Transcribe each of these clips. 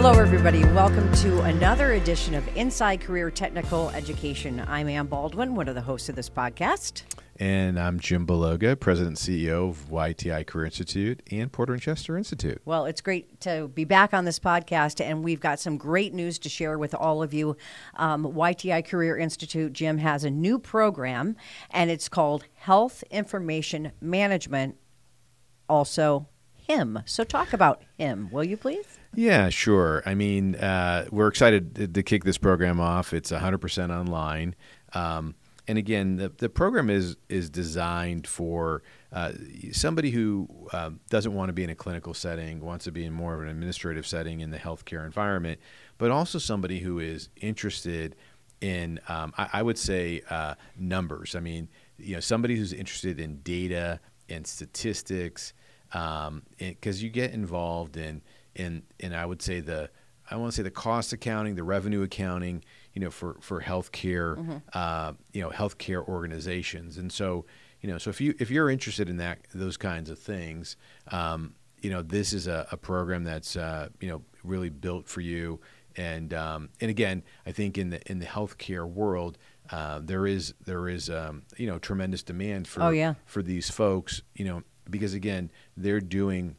Hello, everybody. Welcome to another edition of Inside Career Technical Education. I'm Ann Baldwin, one of the hosts of this podcast. And I'm Jim Beloga, President and CEO of YTI Career Institute and Porter and Chester Institute. Well, it's great to be back on this podcast, and we've got some great news to share with all of you. Um, YTI Career Institute, Jim, has a new program, and it's called Health Information Management, also HIM. So, talk about HIM, will you please? Yeah, sure. I mean, uh, we're excited to, kick this program off. It's 100% online. Um, and again, the, the program is is designed for uh, somebody who um, doesn't want to be in a clinical setting, wants to be in more of an administrative setting in the healthcare environment, but also somebody who is interested in, um, I, I, would say, uh, numbers. I mean, you know, somebody who's interested in data and statistics, because um, you get involved in in in I would say the I want to say the cost accounting, the revenue accounting, you know, for for healthcare, mm-hmm. uh, you know, healthcare organizations. And so, you know, so if you if you're interested in that those kinds of things, um, you know, this is a, a program that's uh, you know really built for you. And um, and again, I think in the in the healthcare world, uh, there is there is um, you know tremendous demand for oh, yeah. for these folks, you know, because again, they're doing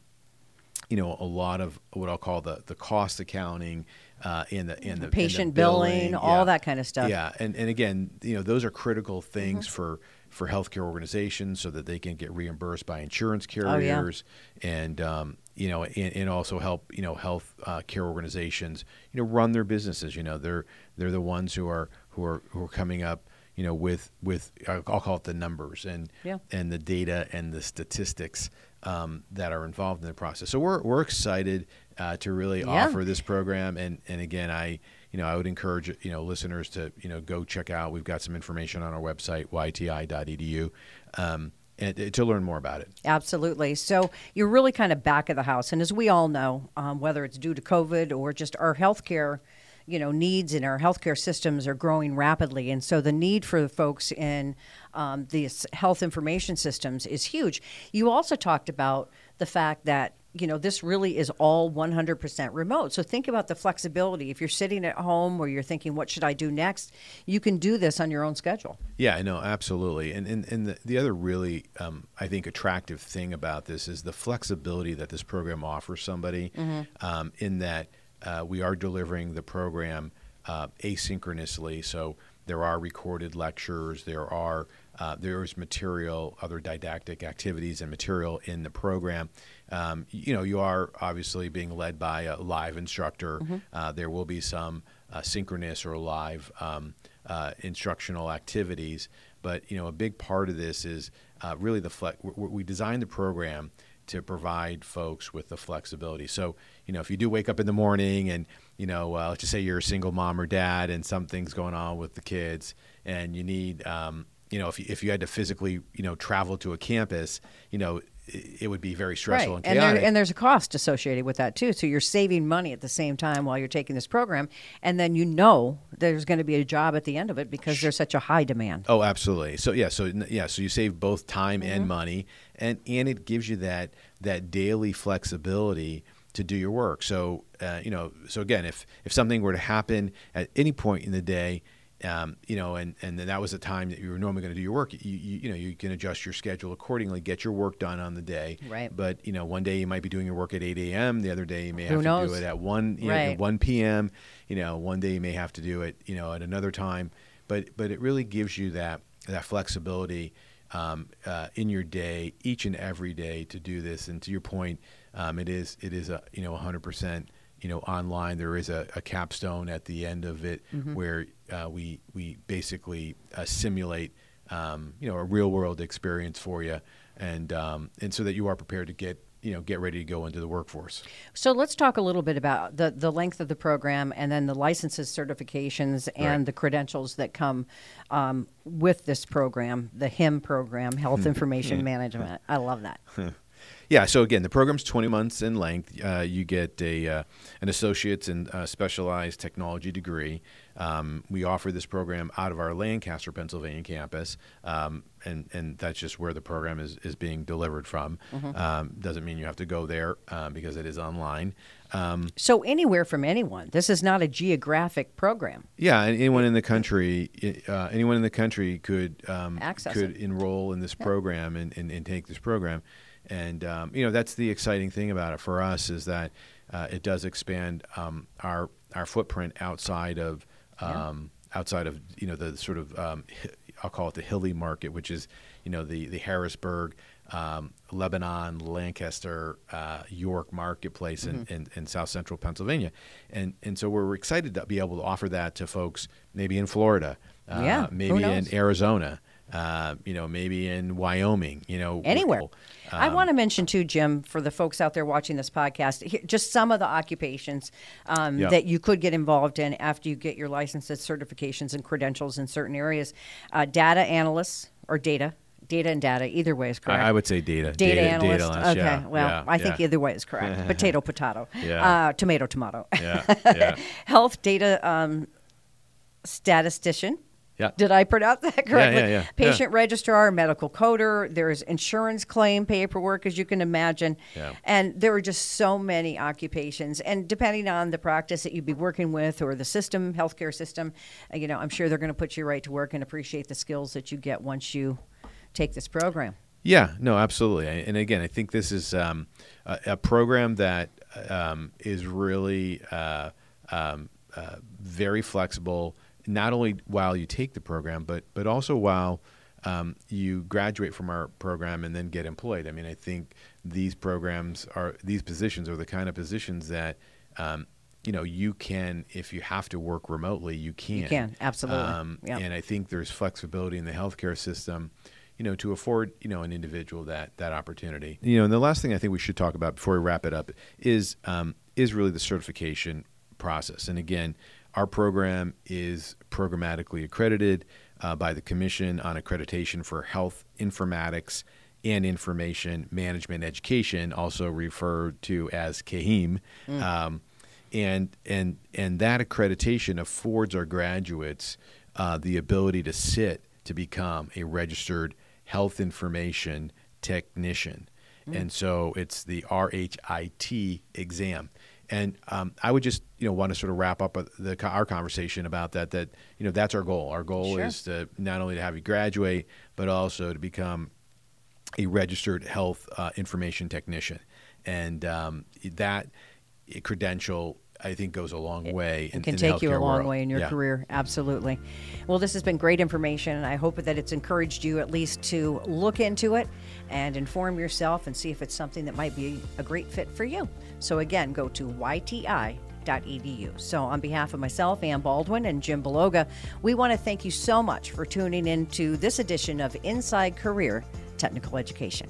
you know a lot of what I'll call the the cost accounting uh, and the and the patient and the billing, billing, all that kind of stuff. Yeah, and and again, you know, those are critical things mm-hmm. for for healthcare organizations so that they can get reimbursed by insurance carriers oh, yeah. and um, you know and, and, also help you know health uh, care organizations you know run their businesses. You know, they're they're the ones who are who are who are coming up you know, with with I'll call it the numbers and yeah. and the data and the statistics um, that are involved in the process. So we're we're excited uh, to really yeah. offer this program, and and again, I you know I would encourage you know listeners to you know go check out. We've got some information on our website yti.edu. Um, and to learn more about it. Absolutely. So you're really kind of back of the house, and as we all know, um, whether it's due to COVID or just our healthcare you know needs in our healthcare systems are growing rapidly, and so the need for the folks in um, these health information systems is huge. You also talked about the fact that you know this really is all 100% remote. So think about the flexibility. If you're sitting at home or you're thinking what should i do next? You can do this on your own schedule. Yeah i know. Absolutely. And and, and the, the other really um, i think attractive thing about this is the flexibility that this program offers somebody mm-hmm. um, in that uh, we are delivering the program uh, asynchronously. So there are recorded lectures, there are uh, there is material, other didactic activities and material in the program. Um, you know, you are obviously being led by a live instructor. Mm-hmm. Uh, there will be some uh, synchronous or live um, uh, instructional activities, but you know, a big part of this is really the flex. We designed the program to provide folks with the flexibility. So, you know, if you do wake up in the morning and, you know, uh, let's just say you're a single mom or dad and something's going on with the kids and you need, um, you know, if you, if you had to physically, you know, travel to a campus, you know, it would be very stressful right. and. And, there, and, there's a cost associated with that too. So you're saving money at the same time while you're taking this program, and then you know there's going to be a job at the end of it because there's such a high demand. Oh, absolutely. So yeah, so yeah, so you save both time mm-hmm. and money, and and it gives you that that daily flexibility to do your work. So uh, you know, so again, if if something were to happen at any point in the day, um, you know, and and then that was the time that you were normally going to do your work. You, you, you know you can adjust your schedule accordingly, get your work done on the day. Right. But you know, one day you might be doing your work at 8 a.m. The other day you may Who have knows? to do it at one you right. know, 1 p.m. You know, one day you may have to do it you know at another time. But but it really gives you that that flexibility um, uh, in your day, each and every day, to do this. And to your point, um, it is it is a you know 100 percent you know online. There is a, a, capstone at the end of it mm-hmm. where uh, we we basically uh, simulate um, you know a real world experience for you, and um, and so that you are prepared to get you know get ready to go into the workforce. So let's talk a little bit about the the length of the program and then the licenses, certifications, and right. the credentials that come um, with this program, the HIM program, Health Information Management. I love that. Yeah. So again, the program's 20 months in length. Uh, you get a uh, an associate's and uh, specialized technology degree. Um, we offer this program out of our Lancaster, Pennsylvania campus, um, and and that's just where the program is is being delivered from. Mm-hmm. Um, doesn't mean you have to go there uh, because it is online. Um, So anywhere from anyone. This is not a geographic program. Yeah, anyone in the country, uh, anyone in the country could um, Access could it. enroll in this program and, and, and take this program, and um, you know that's the exciting thing about it for us is that uh, it does expand um, our our footprint outside of um, outside of you know the sort of um, I'll call it the hilly market, which is you know the the Harrisburg. Um, Lebanon, Lancaster, uh, York marketplace in, Mm-hmm. in, in South Central Pennsylvania, and and so we're excited to be able to offer that to folks maybe in Florida, uh, Yeah, maybe in? Arizona, uh, you know, maybe in Wyoming, you know, Anywhere. I Um, want to mention too, Jim, for the folks out there watching this podcast, just some of the occupations um, Yeah. that you could get involved in after you get your licenses, certifications, and credentials in certain areas. Uh, data analysts or data, data and data, either way is correct. I, I would say data, Data, analyst. analyst, okay. yeah, well, yeah, I think yeah. either way is correct. potato, potato. Yeah. Uh, tomato, tomato. Yeah, yeah. Health data um, statistician. Yeah. Did I pronounce that correctly? yeah, yeah, Patient registrar, medical coder. There's insurance claim paperwork, as you can imagine. Yeah. And there are just so many occupations. And depending on the practice that you'd be working with or the system, healthcare system, uh, you know, I'm sure they're going to put you right to work and appreciate the skills that you get once you take this program. Yeah, no, absolutely. And again, I think this is um, a, a program that um, is really uh, um, uh, very flexible. Not only while you take the program, but but also while um, you graduate from our program and then get employed. I mean, I think these programs are these positions are the kind of positions that. Um, you know, you can if you have to work remotely, you can. can, absolutely. Um, Yeah. And I think there's flexibility in the healthcare system, you know, to afford you know an individual that that opportunity. You know, and the last thing I think we should talk about before we wrap it up is um, is really the certification process. And again, our program is programmatically accredited uh, by the Commission on Accreditation for Health Informatics and Information Management Education, also referred to as CAHIIM. Um, and and and that accreditation affords our graduates uh, the ability to sit to become a registered health information technician, and so it's the RHIT exam. And um, I would just you know want to sort of wrap up uh, the our conversation about that. That you know that's our goal. Our goal Sure. is to not only to have you graduate, but also to become a registered health uh, information technician, and um, that credential I think goes a long way. in, It can in take you a long world. way in your Yeah. career. Absolutely. Well, this has been great information, and I hope that it's encouraged you at least to look into it and inform yourself and see if it's something that might be a great fit for you. So, again, go to yti.edu. So, on behalf of myself, Ann Baldwin, and Jim Beloga, we want to thank you so much for tuning in to this edition of Inside Career Technical Education.